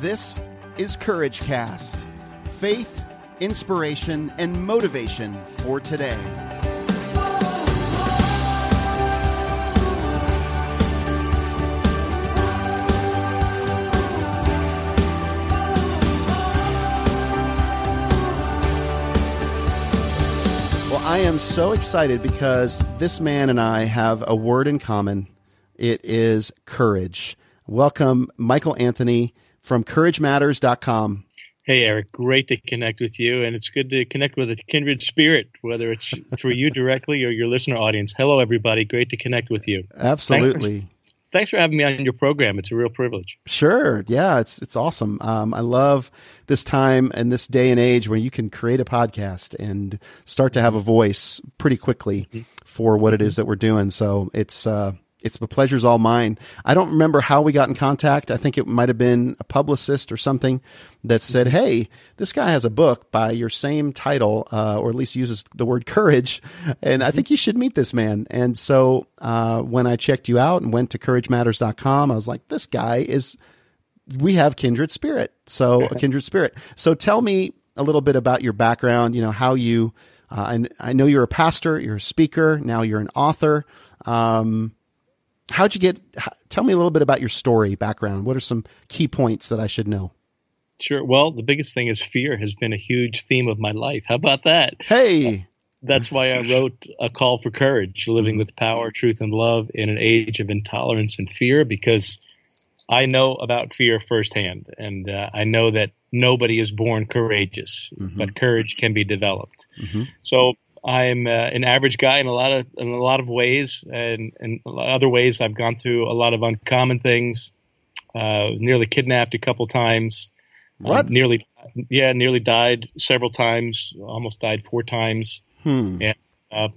This is Courage Cast faith, inspiration, and motivation for today. Well, I am so excited because this man and I have a word in common. It is courage. Welcome, Michael Anthony from CourageMatters.com. Hey, Eric, great to connect with you. And it's good to connect with a kindred spirit, whether it's through you directly or your listener audience. Hello, everybody. Great to connect with you. Absolutely. Thanks for, thanks for having me on your program. It's a real privilege. Sure. Yeah, it's, it's awesome. Um, I love this time and this day and age where you can create a podcast and start to have a voice pretty quickly mm-hmm. for what it is that we're doing. So it's, uh, it's the pleasure's all mine. I don't remember how we got in contact. I think it might have been a publicist or something that said, "Hey, this guy has a book by your same title, uh, or at least uses the word courage, and I think you should meet this man." And so uh, when I checked you out and went to CourageMatters.com, I was like, "This guy is." We have kindred spirit, so a kindred spirit. So tell me a little bit about your background. You know how you. Uh, and I know you're a pastor, you're a speaker, now you're an author. Um, how'd you get tell me a little bit about your story background. What are some key points that i should know? Sure. Well the biggest thing is fear has been a huge theme of my life. How about that? Hey! That's why i wrote a call for courage living with power truth and love in an age of intolerance and fear because i know about fear firsthand and uh, i know that nobody is born courageous mm-hmm. but courage can be developed. Mm-hmm. so I'm uh, an average guy in a lot of in a lot of ways, and in other ways, I've gone through a lot of uncommon things. Uh, nearly kidnapped a couple times. Um, what? nearly, yeah, nearly died several times. Almost died four times. Hmm. And uh,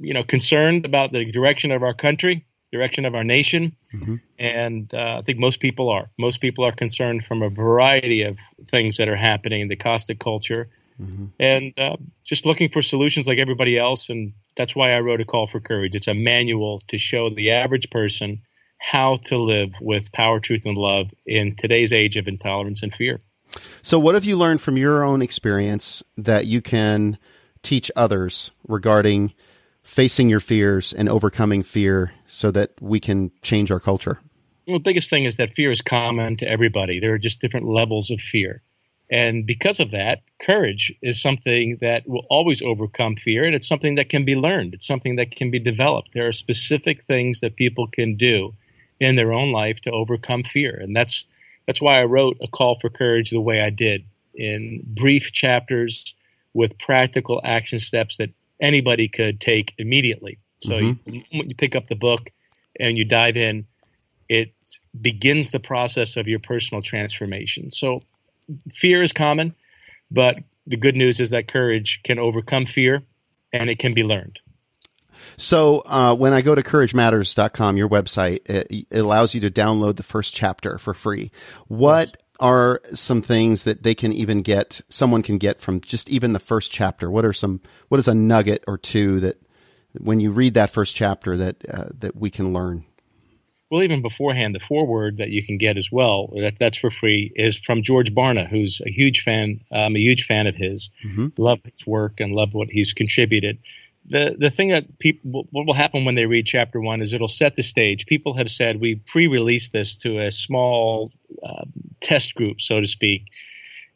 you know, concerned about the direction of our country, direction of our nation, mm-hmm. and uh, I think most people are. Most people are concerned from a variety of things that are happening, the caustic culture mm-hmm. and uh, just looking for solutions like everybody else. And that's why I wrote a call for courage. It's a manual to show the average person how to live with power, truth, and love in today's age of intolerance and fear. So, what have you learned from your own experience that you can teach others regarding facing your fears and overcoming fear so that we can change our culture? Well, the biggest thing is that fear is common to everybody. There are just different levels of fear. And because of that, courage is something that will always overcome fear, and it's something that can be learned. It's something that can be developed. There are specific things that people can do in their own life to overcome fear, and that's that's why I wrote a call for courage the way I did in brief chapters with practical action steps that anybody could take immediately. So mm-hmm. you, you pick up the book and you dive in, it begins the process of your personal transformation. So fear is common, but the good news is that courage can overcome fear and it can be learned. So uh, when I go to couragematters.com, your website, it, it, allows you to download the first chapter for free. What yes. are some things that they can even get, someone can get from just even the first chapter? What are some, what is a nugget or two that when you read that first chapter that, uh, that we can learn? Well, even beforehand, the foreword that you can get as well, that, that's for free, is from George Barna, who's a huge fan. I'm a huge fan of his. Mm-hmm. Love his work and love what he's contributed. The the thing that people what will happen when they read chapter one is it'll set the stage. People have said we pre-released this to a small uh, test group, so to speak,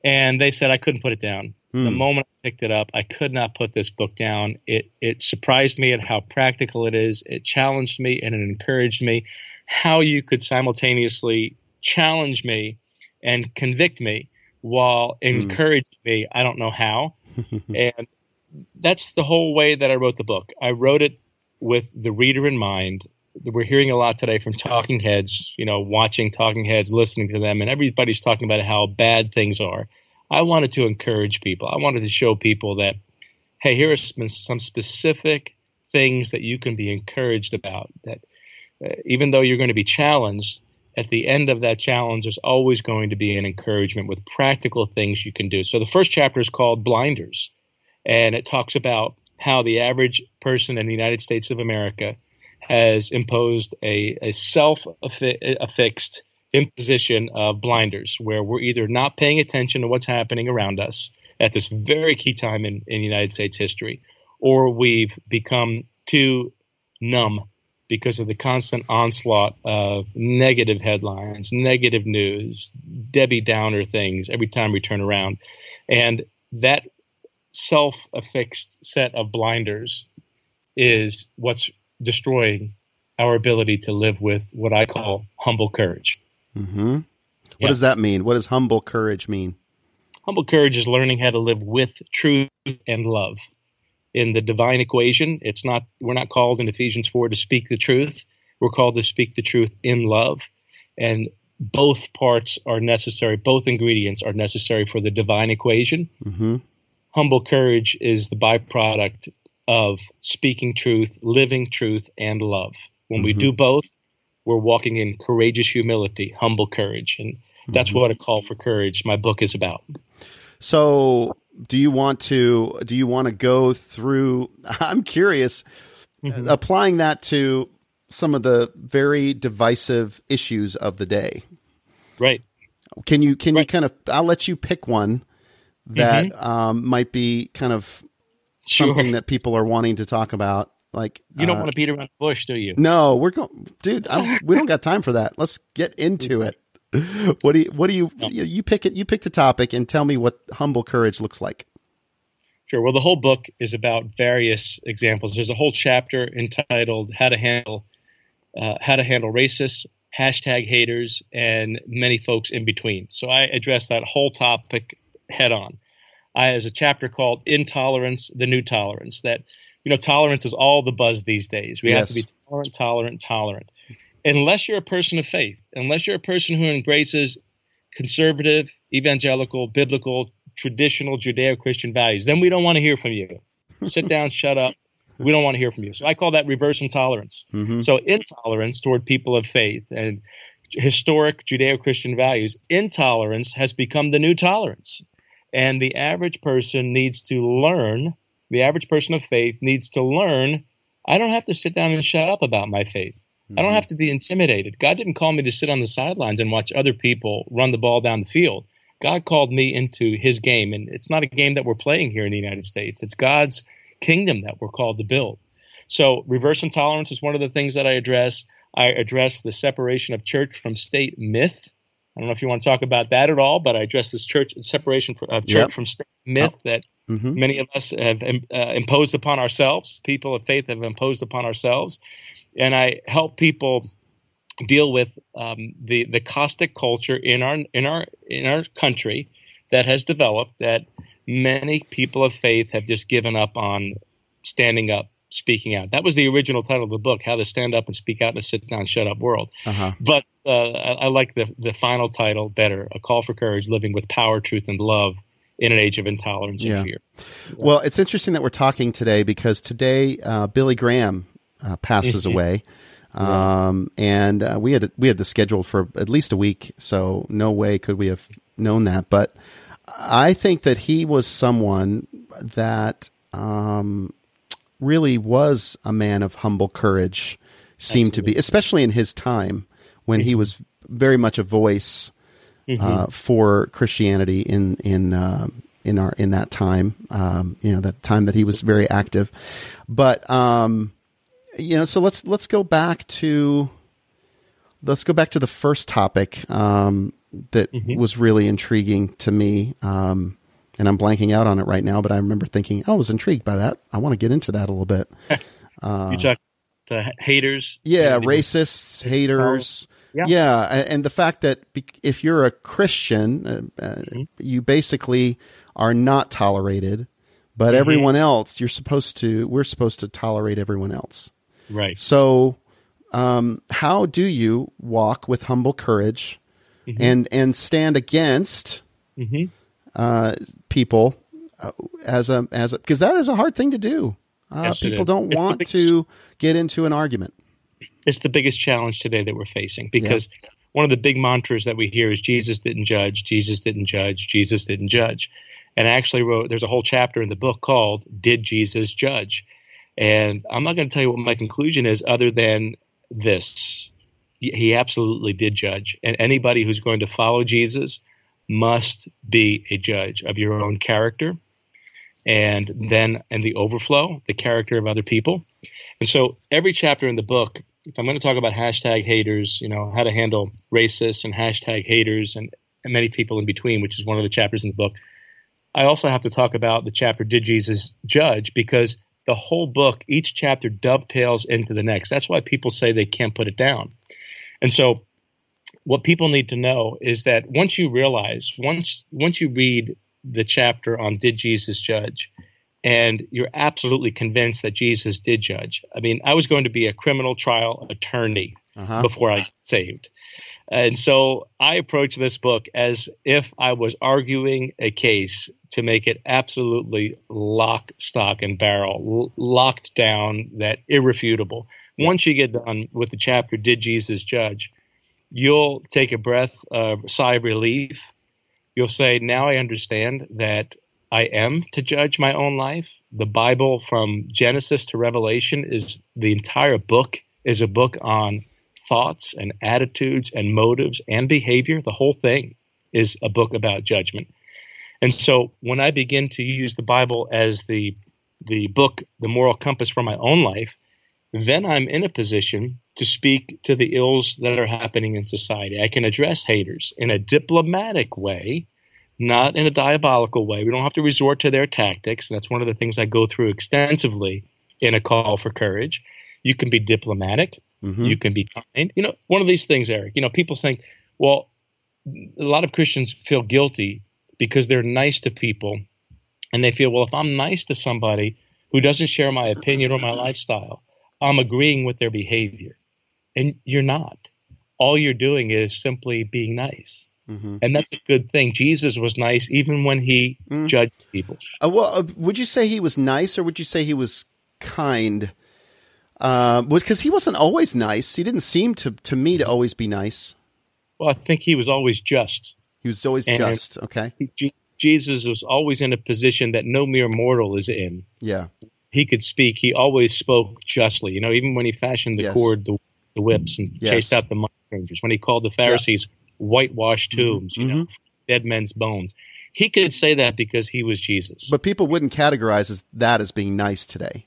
and they said I couldn't put it down. Mm. The moment I picked it up, I could not put this book down. It it surprised me at how practical it is. It challenged me and it encouraged me how you could simultaneously challenge me and convict me while hmm. encourage mm. me. I don't know how. and that's the whole way that I wrote the book. I wrote it with the reader in mind. We're hearing a lot today from talking heads, you know, watching talking heads, listening to them, and everybody's talking about how bad things are. I wanted to encourage people. I wanted to show people that, hey, here are some specific things that you can be encouraged about. That Uh, even though you're going to be challenged, at the end of that challenge, there's always going to be an encouragement with practical things you can do. So the first chapter is called Blinders, and it talks about how the average person in the United States of America has imposed a, a self affixed imposition of blinders, where we're either not paying attention to what's happening around us at this very key time in, in United States history, or we've become too numb because of the constant onslaught of negative headlines, negative news, Debbie Downer things every time we turn around. And that self affixed set of blinders is what's destroying our ability to live with what I call humble courage. Mm-hmm. What yeah. does that mean? What does humble courage mean? Humble courage is learning how to live with truth and love in the divine equation. It's not we're not called in Ephesians 4 to speak the truth. We're called to speak the truth in love. And both parts are necessary, both ingredients are necessary for the divine equation. Mm-hmm. Humble courage is the byproduct of speaking truth, living truth, and love. When mm-hmm. we do both, we're walking in courageous humility, humble courage. And that's mm-hmm. what a call for courage, my book is about. So do you want to do you want to go through i'm curious mm-hmm. applying that to some of the very divisive issues of the day right can you can right. you kind of i'll let you pick one that mm-hmm. um, might be kind of sure. something that people are wanting to talk about like you don't uh, want to beat around the bush do you no we're going dude we don't got time for that let's get into it what do you what do you you pick it you pick the topic and tell me what humble courage looks like. Sure. Well the whole book is about various examples. There's a whole chapter entitled how to handle uh, how to handle racists hashtag haters and many folks in between. So i address that whole topic head on. I has a chapter called intolerance the new tolerance that you know tolerance is all the buzz these days. We yes. have to be tolerant tolerant tolerant unless you're a person of faith, unless you're a person who embraces conservative, evangelical, biblical, traditional Judeo Christian values, then we don't want to hear from you. Sit down, shut up. We don't want to hear from you. So I call that reverse intolerance. Mm-hmm. So intolerance toward people of faith and historic Judeo Christian values, intolerance has become the new tolerance. And the average person needs to learn, the average person of faith needs to learn I don't have to sit down and shut up about my faith. Mm-hmm. I don't have to be intimidated. God didn't call me to sit on the sidelines and watch other people run the ball down the field. God called me into his game. And it's not a game that we're playing here in the United States, it's God's kingdom that we're called to build. So, reverse intolerance is one of the things that I address. I address the separation of church from state myth. I don't know if you want to talk about that at all, but I address this church separation of church yep. from state myth oh. that mm-hmm. many of us have uh, imposed upon ourselves. People of faith have imposed upon ourselves, and I help people deal with um, the the caustic culture in our in our in our country that has developed that many people of faith have just given up on standing up speaking out that was the original title of the book how to stand up and speak out in a sit down shut up world uh-huh. but uh, I, I, like the the final title better a call for courage living with power truth and love in an age of intolerance yeah. and fear well it's interesting that we're talking today because today uh, billy graham uh, passes away. Um, and uh, we had we had the schedule for at least a week, so no way could we have known that. But I think that he was someone that um, really was a man of humble courage. Seemed Absolutely. to be, especially in his time when mm-hmm. he was very much a voice mm-hmm. uh, for Christianity in in uh, in our in that time. Um, you know, that time that he was very active. But um, you know, so let's let's go back to let's go back to the first topic um, that mm-hmm. was really intriguing to me. Um, and I'm blanking out on it right now, but I remember thinking, oh, I was intrigued by that. I want to get into that a little bit. Uh, you talk the haters, yeah, racists, haters, yeah. yeah, and the fact that if you're a Christian, uh, uh, mm-hmm. you basically are not tolerated, but mm-hmm. everyone else, you're supposed to. We're supposed to tolerate everyone else. Right. So, um, how do you walk with humble courage mm-hmm. and and stand against mm-hmm. uh, people uh, as a as a because that is a hard thing to do. Uh, yes, people don't it's want biggest, to get into an argument. It's the biggest challenge today that we're facing because yeah. one of the big mantras that we hear is Jesus didn't judge, Jesus didn't judge, Jesus didn't judge. And I actually wrote there's a whole chapter in the book called Did Jesus Judge? And I'm not going to tell you what my conclusion is other than this. he absolutely did judge. And anybody who's going to follow Jesus must be a judge of your own character and then and the overflow, the character of other people. And so every chapter in the book, if I'm going to talk about hashtag haters, you know, how to handle racists and hashtag haters and, and many people in between, which is one of the chapters in the book, I also have to talk about the chapter Did Jesus Judge? Because the whole book, each chapter dovetails into the next. That's why people say they can't put it down. And so what people need to know is that once you realize, once once you read the chapter on did Jesus judge, and you're absolutely convinced that Jesus did judge. I mean, I was going to be a criminal trial attorney uh-huh. before I saved. And so I approach this book as if I was arguing a case to make it absolutely lock, stock, and barrel, locked down, that irrefutable. Once you get done with the chapter, Did Jesus Judge? You'll take a breath, a sigh of relief. You'll say, Now I understand that I am to judge my own life. The Bible from Genesis to Revelation is the entire book is a book on thoughts and attitudes and motives and behavior. The whole thing is a book about judgment. And so when I begin to use the Bible as the the book, the moral compass for my own life, then I'm in a position to speak to the ills that are happening in society. I can address haters in a diplomatic way, not in a diabolical way. We don't have to resort to their tactics. That's one of the things I go through extensively in a call for courage. You can be diplomatic. Mm-hmm. You can be kind. You know, one of these things, Eric, you know, people think, well, a lot of Christians feel guilty because they're nice to people. And they feel, well, if I'm nice to somebody who doesn't share my opinion or my lifestyle, I'm agreeing with their behavior. And you're not. All you're doing is simply being nice. Mm-hmm. And that's a good thing. Jesus was nice even when he mm. judged people. Uh, well, uh, would you say he was nice or would you say he was kind? Uh, because he wasn't always nice. He didn't seem to to me to always be nice. Well, I think he was always just. He was always and just. Okay. He, Jesus was always in a position that no mere mortal is in. Yeah. He could speak. He always spoke justly. You know, even when he fashioned the yes. cord, the, the whips, and yes. chased out the money changers. When he called the Pharisees yeah. whitewashed mm-hmm. tombs, mm-hmm. you know, mm-hmm. dead men's bones. He could say that because he was Jesus. But people wouldn't categorize that as being nice today.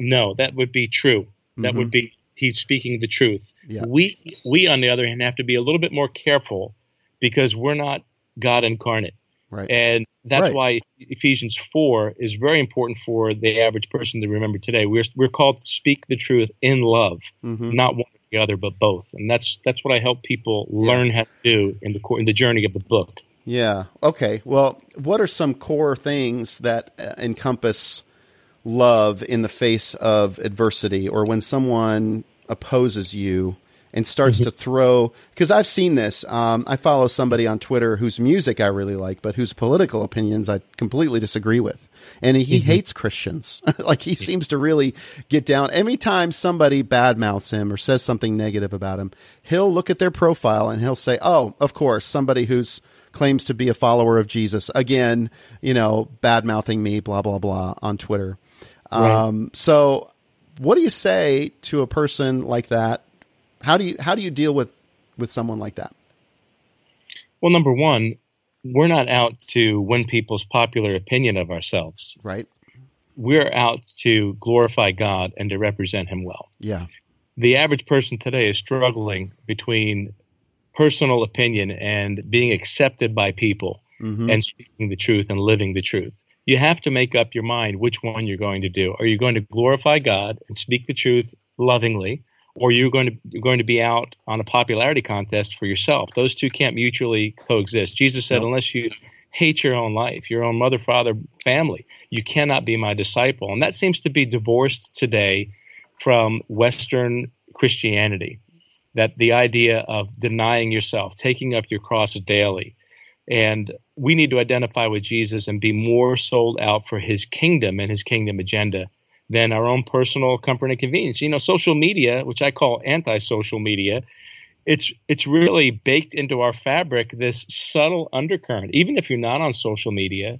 No, that would be true. That mm-hmm. would be he's speaking the truth. Yeah. We we on the other hand have to be a little bit more careful because we're not God incarnate. Right. And that's right. why Ephesians 4 is very important for the average person to remember today. We're we're called to speak the truth in love, mm-hmm. not one or the other, but both. And that's that's what I help people learn how to do in the in the journey of the book. Yeah. Okay. Well, what are some core things that uh, encompass love in the face of adversity or when someone opposes you and starts mm-hmm. to throw because I've seen this. Um, I follow somebody on Twitter whose music I really like, but whose political opinions I completely disagree with, and he mm-hmm. hates Christians. like he seems to really get down. Anytime somebody badmouths him or says something negative about him, he'll look at their profile and he'll say, "Oh, of course, somebody who's." claims to be a follower of Jesus again, you know, bad mouthing me, blah blah blah on Twitter. Um, so, what do you say to a person like that? How do you how do you deal with with someone like that? Well, number one, we're not out to win people's popular opinion of ourselves. Right. We're out to glorify God and to represent Him well. Yeah. The average person today is struggling between personal opinion and being accepted by people mm-hmm. and speaking the truth and living the truth you have to make up your mind which one you're going to do. Are you going to glorify God and speak the truth lovingly, or you're going to you're going to be out on a popularity contest for yourself? Those two can't mutually coexist. Jesus said, unless you hate your own life, your own mother, father, family, you cannot be my disciple. And that seems to be divorced today from Western Christianity. That the idea of denying yourself, taking up your cross daily, and we need to identify with Jesus and be more sold out for his kingdom and his kingdom agenda than our own personal comfort and convenience. You know, social media, which I call anti-social media, it's it's really baked into our fabric this subtle undercurrent. Even if you're not on social media,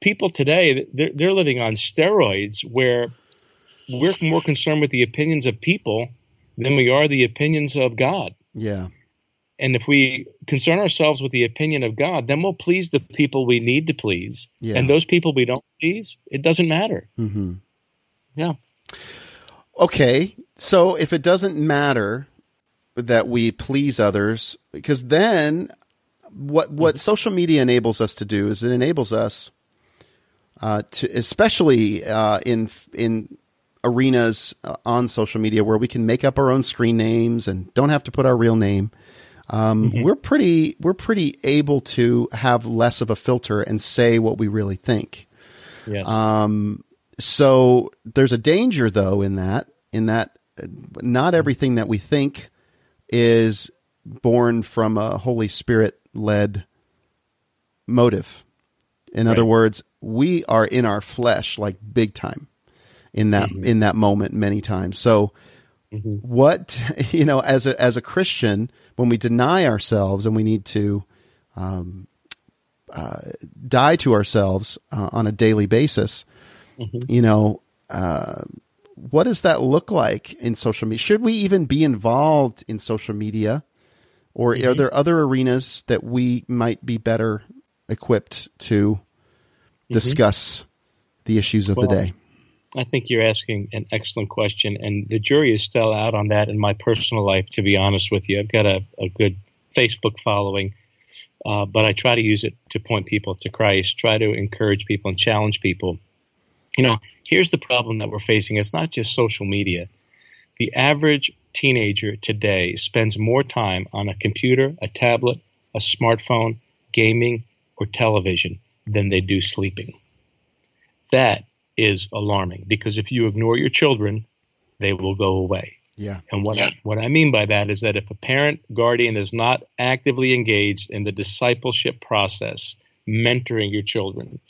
people today they're, they're living on steroids where we're more concerned with the opinions of people than we are the opinions of God. Yeah. And if we concern ourselves with the opinion of God, then we'll please the people we need to please. Yeah. And those people we don't please, it doesn't matter. Mm-hmm. Yeah. Okay. So if it doesn't matter that we please others, because then what what social media enables us to do is it enables us uh, to, especially uh, in in arenas uh, on social media where we can make up our own screen names and don't have to put our real name. Um, We're pretty we're pretty able to have less of a filter and say what we really think. Yes. Um, so there's a danger though in that in that uh, not everything that we think is born from a Holy Spirit led motive. In other words, we are in our flesh like big time in that in that moment many times. So what you know as a as a Christian when we deny ourselves and we need to um, uh, die to ourselves uh, on a daily basis, you know, uh, what does that look like in social media? Should we even be involved in social media, or are there other arenas that we might be better equipped to discuss the issues of the day? I think you're asking an excellent question, and the jury is still out on that in my personal life, to be honest with you. I've got a, a good Facebook following, uh, but I try to use it to point people to Christ, try to encourage people and challenge people. You know, here's the problem that we're facing it's not just social media. The average teenager today spends more time on a computer, a tablet, a smartphone, gaming, or television than they do sleeping. That is alarming because if you ignore your children, they will go away. Yeah, And what I, what I mean by that is that if a parent guardian is not actively engaged in the discipleship process, mentoring your children,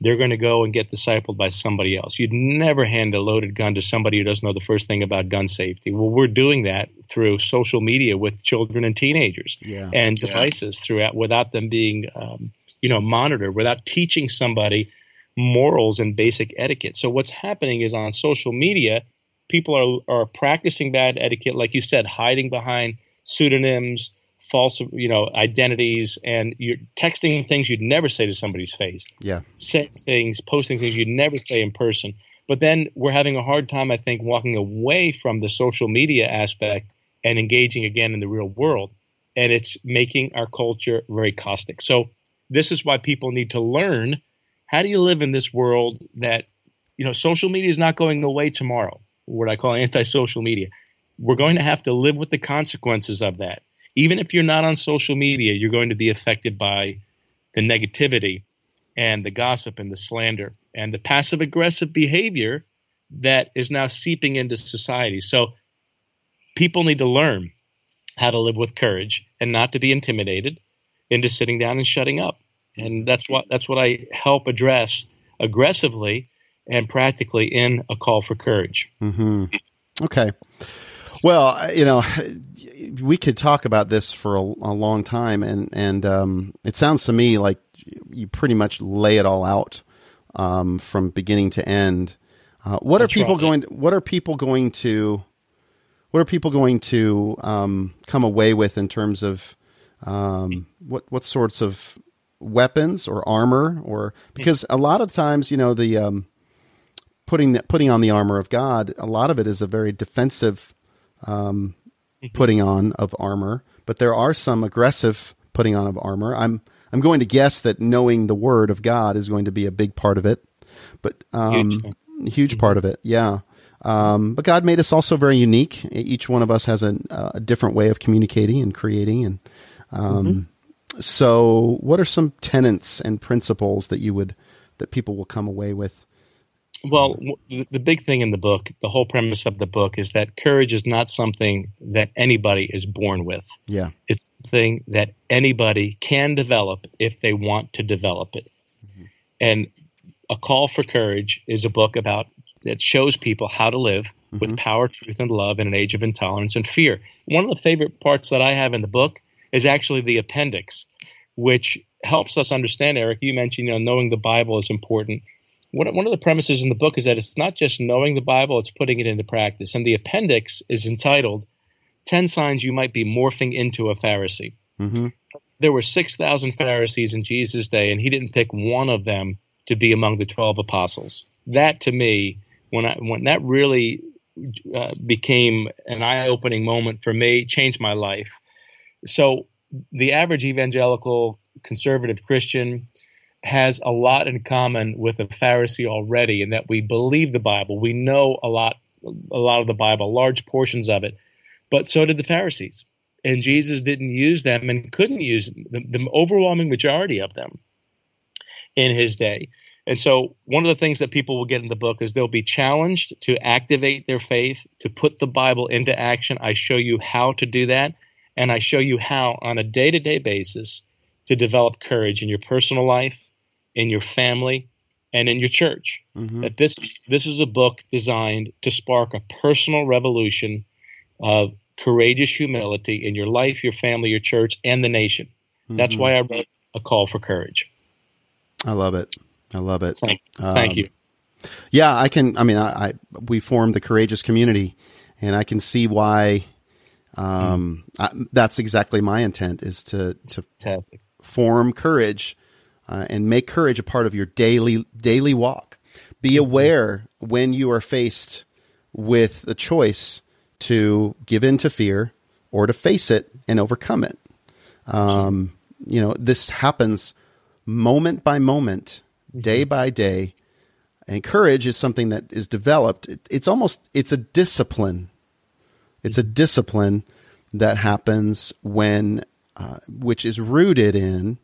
they're going to go and get discipled by somebody else. You'd never hand a loaded gun to somebody who doesn't know the first thing about gun safety. Well, we're doing that through social media with children and teenagers yeah, and Yeah. devices throughout without them being um, you know monitored without teaching somebody morals and basic etiquette so what's happening is on social media people are are practicing bad etiquette like you said hiding behind pseudonyms false you know identities and you're texting things you'd never say to somebody's face yeah, saying things, posting things you'd never say in person. But then we're having a hard time, I think, walking away from the social media aspect and engaging again in the real world. And it's making our culture very caustic. So this is why people need to learn how do you live in this world that, you know, social media is not going away tomorrow, what I call anti-social media. We're going to have to live with the consequences of that. Even if you're not on social media, you're going to be affected by the negativity and the gossip and the slander and the passive aggressive behavior that is now seeping into society. So people need to learn how to live with courage and not to be intimidated into sitting down and shutting up. And that's what that's what I help address aggressively and practically in a call for courage. hmm Okay. Well, you know, we could talk about this for a, a long time, and and um, it sounds to me like you pretty much lay it all out um, from beginning to end. Uh, what are That's right. people going? What are people going to? What are people going to um, come away with in terms of um, what what sorts of weapons or armor or because a lot of times you know the um, putting the, putting on the armor of God, a lot of it is a very defensive um, putting on of armor, but there are some aggressive putting on of armor. I'm I'm going to guess that knowing the word of God is going to be a big part of it, but um, Huge. huge, part of it, yeah. Um, but God made us also very unique. Each one of us has a, a different way of communicating and creating, and um, so what are some tenets and principles that you would that people will come away with? Well, the- big thing in the book, the whole premise of the book is that courage is not something that anybody is born with. Yeah, It's something that anybody can develop if they want to develop it. Mm-hmm. And A Call for Courage is a book about that shows people how to live with mm-hmm. power, truth, and love in an age of intolerance and fear. One of the favorite parts that I have in the book is actually the appendix, which helps us understand, Eric. You mentioned, you know, knowing the Bible is important. one, one of the premises in the book is that it's not just knowing the Bible, it's putting it into practice. And the appendix is entitled 10 Signs You Might Be Morphing into a Pharisee. Mm-hmm. There were 6,000 Pharisees in Jesus' day, and he didn't pick one of them to be among the 12 apostles. That to me, when, I, when that really uh, became an eye opening moment for me, changed my life. So the average evangelical conservative Christian has a lot in common with a Pharisee already in that we believe the Bible. We know a lot a lot of the Bible, large portions of it. But so did the Pharisees. And Jesus didn't use them and couldn't use the, the overwhelming majority of them in his day. And so, one of the things that people will get in the book is they'll be challenged to activate their faith, to put the Bible into action. I show you how to do that. And I show you how, on a day to day basis, to develop courage in your personal life, in your family, and in your church. Mm-hmm. That this this is a book designed to spark a personal revolution of courageous humility in your life, your family, your church, and the nation. Mm-hmm. That's why I wrote a call for courage. I love it. I love it. Thank, um, thank you. Yeah, I can. I mean, I, I, we formed the courageous community, and I can see why. Um, mm. I, that's exactly my intent is to to Fantastic. form courage uh, and make courage a part of your daily daily walk. Be mm-hmm. aware when you are faced with a choice to give in to fear or to face it and overcome it. Um, you know, this happens moment by moment, mm-hmm. day by day. And courage is something that is developed. It, it's almost it's a discipline. It's a discipline that happens when, uh, which is rooted in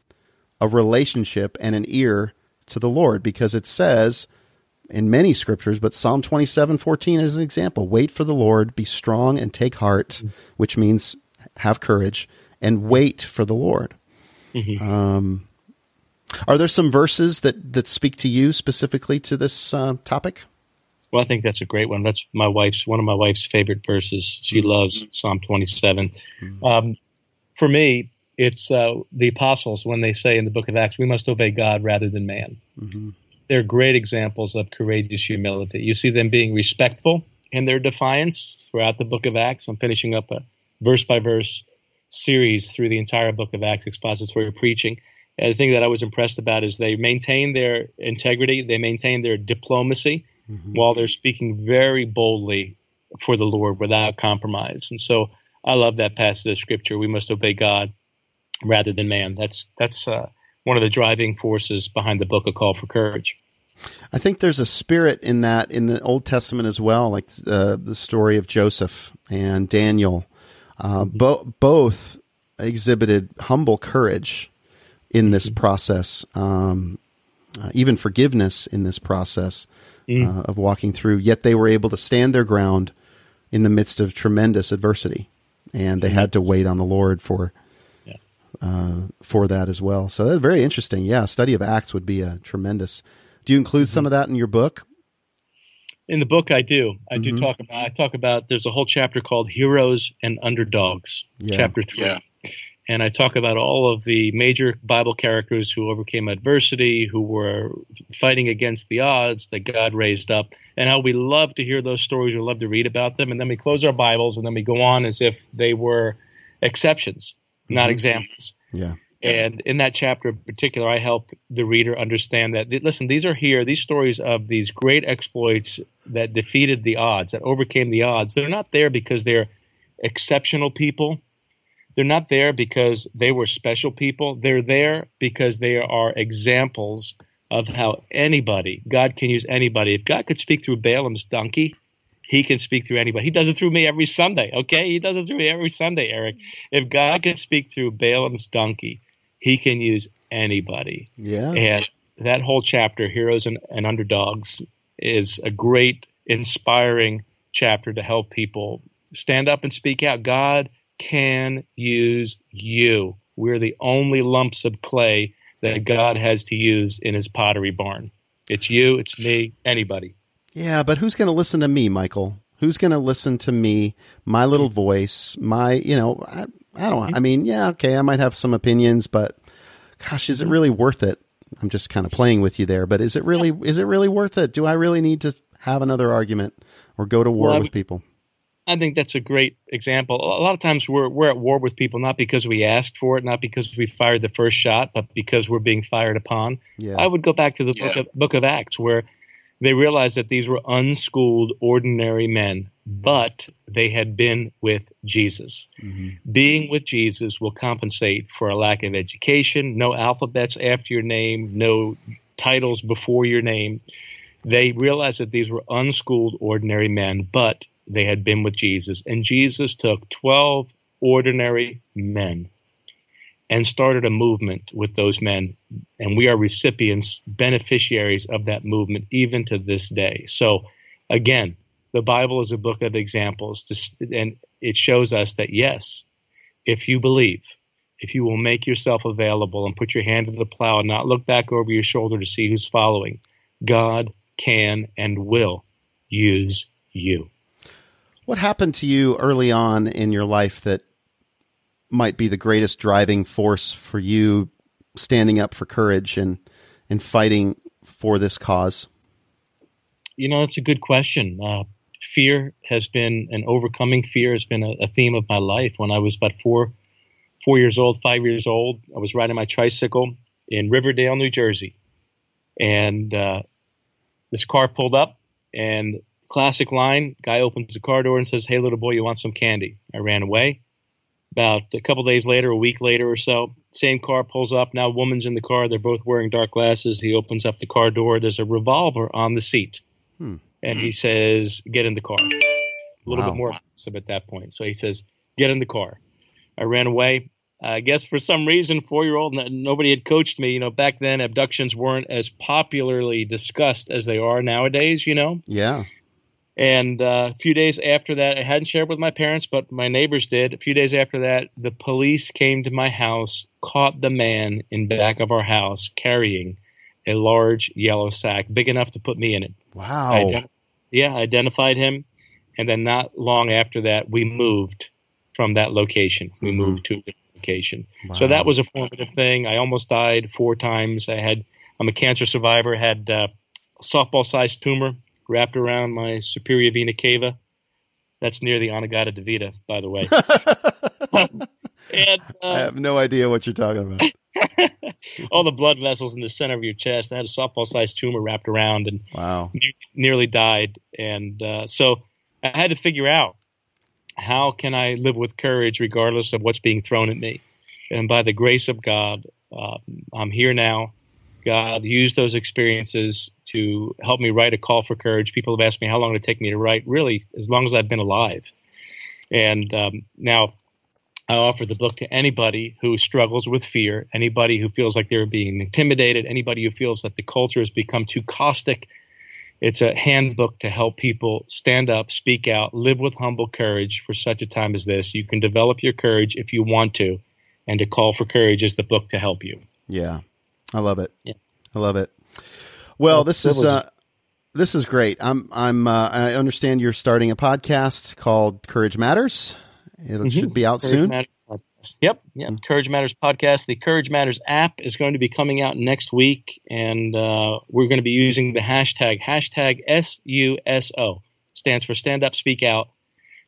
a relationship and an ear to the Lord because it says in many scriptures, but Psalm 27 14 is an example. Wait for the Lord, be strong and take heart, which means have courage, and wait for the Lord. Mm-hmm. Um, are there some verses that, that speak to you specifically to this uh, topic? Well, I think that's a great one. That's my wife's one of my wife's favorite verses. She mm-hmm. loves Psalm 27. Mm-hmm. Um, for me, it's uh, the apostles when they say in the book of Acts, we must obey God rather than man. Mm-hmm. They're great examples of courageous humility. You see them being respectful in their defiance throughout the book of Acts. I'm finishing up a verse by verse series through the entire book of Acts expository preaching. And the thing that I was impressed about is they maintain their integrity, they maintain their diplomacy mm-hmm. while they're speaking very boldly for the Lord without compromise. And so I love that passage of scripture. We must obey God rather than man. That's that's uh, one of the driving forces behind the book, A Call for Courage. I think there's a spirit in that in the Old Testament as well, like uh, the story of Joseph and Daniel. Uh, bo- both exhibited humble courage in this mm-hmm. process, um, uh, even forgiveness in this process mm. of walking through. Yet they were able to stand their ground in the midst of tremendous adversity, and they had to wait on the Lord for uh, for that as well. So that's very interesting. Yeah, study of Acts would be a tremendous. Do you include mm-hmm. some of that in your book? In the book, I do. I mm-hmm. do talk about. I talk about. There's a whole chapter called "Heroes and Underdogs," yeah. chapter three, yeah. And I talk about all of the major Bible characters who overcame adversity, who were fighting against the odds that God raised up, and how we love to hear those stories. We love to read about them, and then we close our Bibles, and then we go on as if they were exceptions not mm-hmm. examples. Yeah. And in that chapter in particular, I help the reader understand that, listen, these are here, these stories of these great exploits that defeated the odds, that overcame the odds. They're not there because they're exceptional people. They're not there because they were special people. They're there because they are examples of how anybody, God can use anybody. If God could speak through Balaam's donkey, he can speak through anybody. He does it through me every Sunday. Okay, he does it through me every Sunday, Eric. If God can speak through Balaam's donkey, he can use anybody. Yeah. And that whole chapter, heroes and, and underdogs, is a great, inspiring chapter to help people stand up and speak out. God can use you. We're the only lumps of clay that God has to use in his pottery barn. It's you, it's me, anybody. Yeah, but who's going to listen to me, Michael? Who's going to listen to me, my little voice, my, you know, I, I don't, I mean, yeah, okay, I might have some opinions, but gosh, is it really worth it I'm just kind of playing with you there, but is it really is it really worth it? Do I really need to have another argument or go to war well, with people? I think that's a great example. A lot of times we're we're at war with people not because we asked for it, not because we fired the first shot, but because we're being fired upon. Yeah. I would go back to the yeah. book, of, book of Acts where they realized that these were unschooled, ordinary men, but they had been with Jesus. Mm-hmm. Being with Jesus will compensate for a lack of education, no alphabets after your name, no titles before your name. They realized that these were unschooled, ordinary men, but they had been with Jesus. And Jesus took 12 ordinary men and started a movement with those men. And we are recipients, beneficiaries of that movement even to this day. So, again, the Bible is a book of examples, and it shows us that yes, if you believe, if you will make yourself available and put your hand to the plow and not look back over your shoulder to see who's following, God can and will use you. What happened to you early on in your life that might be the greatest driving force for you standing up for courage and and fighting for this cause? You know, that's a good question. Uh, fear has been and overcoming fear has been a, a, theme of my life. When I was about four four years old, five years old, I was riding my tricycle in Riverdale, New Jersey, and uh, this car pulled up, and classic line: guy opens the car door and says, "Hey, little boy, you want some candy?" I ran away. About a couple days later, a week later or so, same car pulls up. Now, woman's in the car. They're both wearing dark glasses. He opens up the car door. There's a revolver on the seat, hmm. and he says, "Get in the car." A little wow. bit more aggressive at that point. So he says, "Get in the car." I ran away. I guess for some reason, four year old, nobody had coached me. You know, back then abductions weren't as popularly discussed as they are nowadays. You know. Yeah. And uh, a few days after that, I hadn't shared with my parents, but my neighbors did. A few days after that, the police came to my house, caught the man in back of our house carrying a large yellow sack, big enough to put me in it. Wow. I yeah, I identified him, and then not long after that, we moved from that location. We mm-hmm. moved to a location. Wow. So that was a formative thing. I almost died four times. I had I'm a cancer survivor. Had uh, softball-sized tumor wrapped around my superior vena cava. That's near the In-A-Gadda-Da-Vida, by the way. and, uh, I have no idea what you're talking about. all the blood vessels in the center of your chest. I had a softball-sized tumor wrapped around, and wow, ne- nearly died. And uh, so I had to figure out how can I live with courage regardless of what's being thrown at me. And by the grace of God, uh, I'm here now. God used those experiences to help me write a call for courage. People have asked me how long it take me to write. Really, as long as I've been alive. And um, now I offer the book to anybody who struggles with fear, anybody who feels like they're being intimidated, anybody who feels that the culture has become too caustic. It's a handbook to help people stand up, speak out, live with humble courage for such a time as this. You can develop your courage if you want to, and to call for courage is the book to help you. Yeah, I love it. Yeah. I love it. Well, well this is uh, this is great. I'm I'm uh, I understand you're starting a podcast called Courage Matters. It mm-hmm. should be out Courage soon. Matters. Yep, yeah. Mm-hmm. Courage Matters podcast. The Courage Matters app is going to be coming out next week, and uh, we're going to be using the hashtag hashtag SUSO stands for Stand Up Speak Out,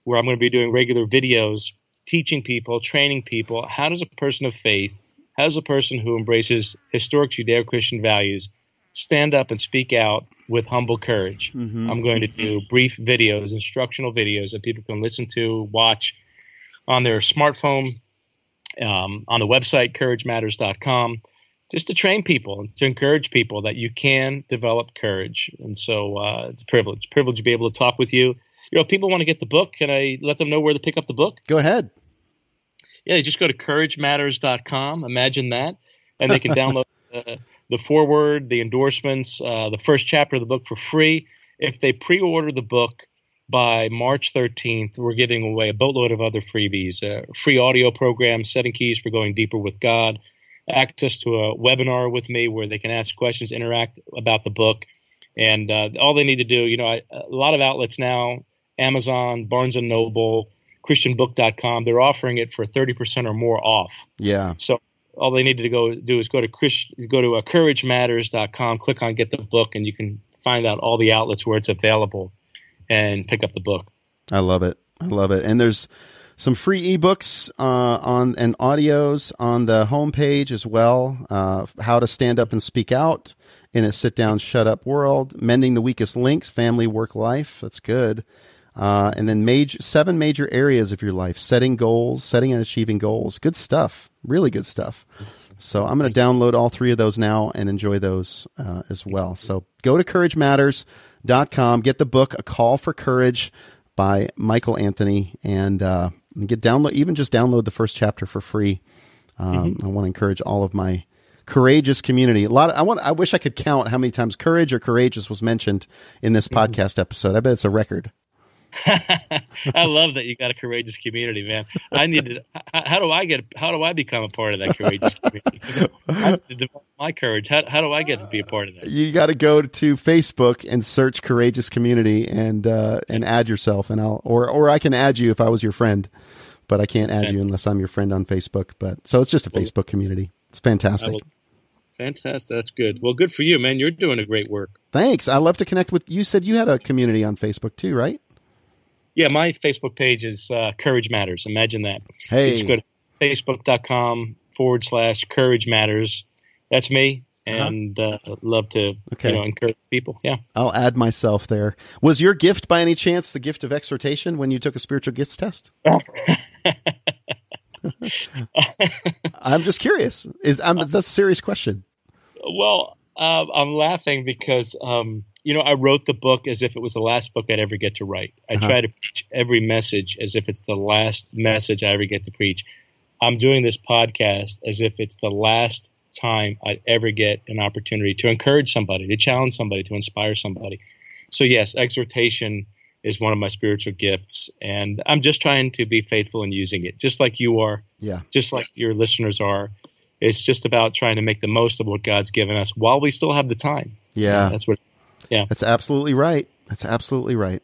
where I'm going to be doing regular videos teaching people, training people how does a person of faith as a person who embraces historic Judeo Christian values stand up and speak out with humble courage. Mm-hmm. I'm going to do brief videos, instructional videos that people can listen to, watch on their smartphone, um, on the website, couragematters.com, just to train people, to encourage people that you can develop courage. And so uh, it's a privilege, privilege to be able to talk with you. You know, if people want to get the book, can I let them know where to pick up the book? Go ahead yeah, just go to couragematters.com. Imagine that. And they can download uh, the foreword, the endorsements, uh, the first chapter of the book for free. If they pre order the book by March 13th, we're giving away a boatload of other freebies a free audio program, Setting Keys for Going Deeper with God, access to a webinar with me where they can ask questions, interact about the book. And uh, all they need to do, you know, I, a lot of outlets now, Amazon, Barnes and Noble, christianbook.com they're offering it for 30% or more off yeah so all they needed to go do is go to Chris, go to uh, couragematters.com, click on get the book, and you can find out all the outlets where it's available and pick up the book. I love it. I love it. And there's some free ebooks uh, on and audios on the homepage as well. Uh, how to stand up and speak out in a sit down, shut up world. Mending the weakest links, family, work, life. That's good. Uh, and then major, seven major areas of your life: setting goals, setting and achieving goals. Good stuff. Really good stuff. So I'm going to download all three of those now and enjoy those uh, as well. So go to couragematters.com, get the book A Call for Courage by Michael Anthony, and uh, get download even just download the first chapter for free. Um, mm-hmm. I want to encourage all of my courageous community. A lot. Of, I want. I wish I could count how many times courage or courageous was mentioned in this mm-hmm. podcast episode. I bet it's a record. I love that you got a courageous community, man. I need to. How do I get? How do I become a part of that courageous community? I to develop my courage. How, how do I get to be a part of that? You got to go to Facebook and search courageous community and uh, and add yourself, and I'll or or I can add you if I was your friend, but I can't add you unless I'm your friend on Facebook. But so it's just a Facebook community. It's fantastic. Fantastic. That's good. Well, good for you, man. You're doing a great work. Thanks. I love to connect with you. Said you had a community on Facebook too, right? Yeah, my Facebook page is uh, Courage Matters. Imagine that. Hey. It's good. Facebook.com forward slash Courage Matters. That's me. Uh-huh. And uh, love to okay. you know, encourage people. Yeah. I'll add myself there. Was your gift by any chance the gift of exhortation when you took a spiritual gifts test? I'm just curious. Is I'm, that's a serious question. Well, uh, I'm laughing because um, you know, I wrote the book as if it was the last book I'd ever get to write. I uh-huh. try to preach every message as if it's the last message I ever get to preach. I'm doing this podcast as if it's the last time I'd ever get an opportunity to encourage somebody, to challenge somebody, to inspire somebody. So, yes, exhortation is one of my spiritual gifts, and I'm just trying to be faithful in using it, just like you are, yeah, just like your listeners are. It's just about trying to make the most of what God's given us while we still have the time. Yeah, that's what yeah. That's absolutely right. That's absolutely right.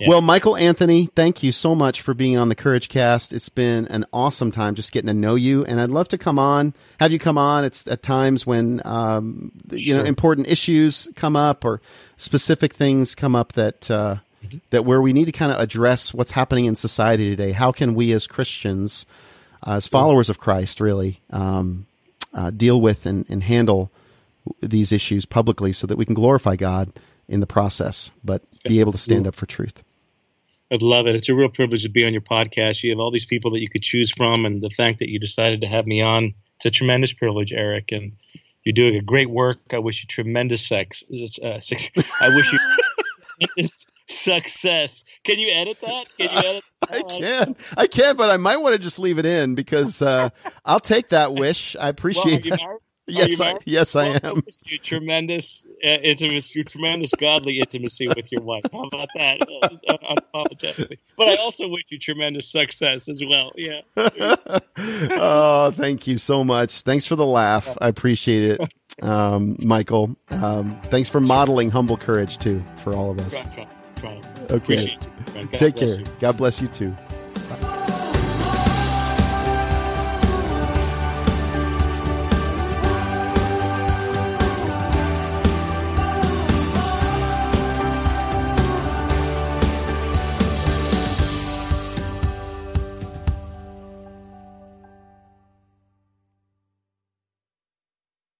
Yeah. Well, Michael Anthony, thank you so much for being on the Courage Cast. It's been an awesome time just getting to know you, and I'd love to come on, have you come on. It's at times when um, you know important issues come up or specific things come up that uh, mm-hmm. that where we need to kind of address what's happening in society today. How can we as Christians, as followers of Christ, really um, uh, deal with and, and handle these issues publicly so that we can glorify God in the process, but be able to stand up for truth. I'd love it. It's a real privilege to be on your podcast. You have all these people that you could choose from, and the fact that you decided to have me on, it's a tremendous privilege, Eric. And you're doing a great work. I wish you tremendous sex. Uh, sex I wish you success. Can you edit that? Can you edit? That? I can. I can, but I might want to just leave it in because uh, I'll take that wish. I appreciate well, Yes, I, yes, I am. You tremendous uh, intimacy, tremendous godly intimacy with your wife. How about that? Uh, uh, unapologetically. But I also wish you tremendous success as well. Yeah. oh, thank you so much. Thanks for the laugh. I appreciate it, um, Michael. Um, thanks for modeling humble courage too for all of us. Try, try, try. Okay. Take care. You. God bless you too.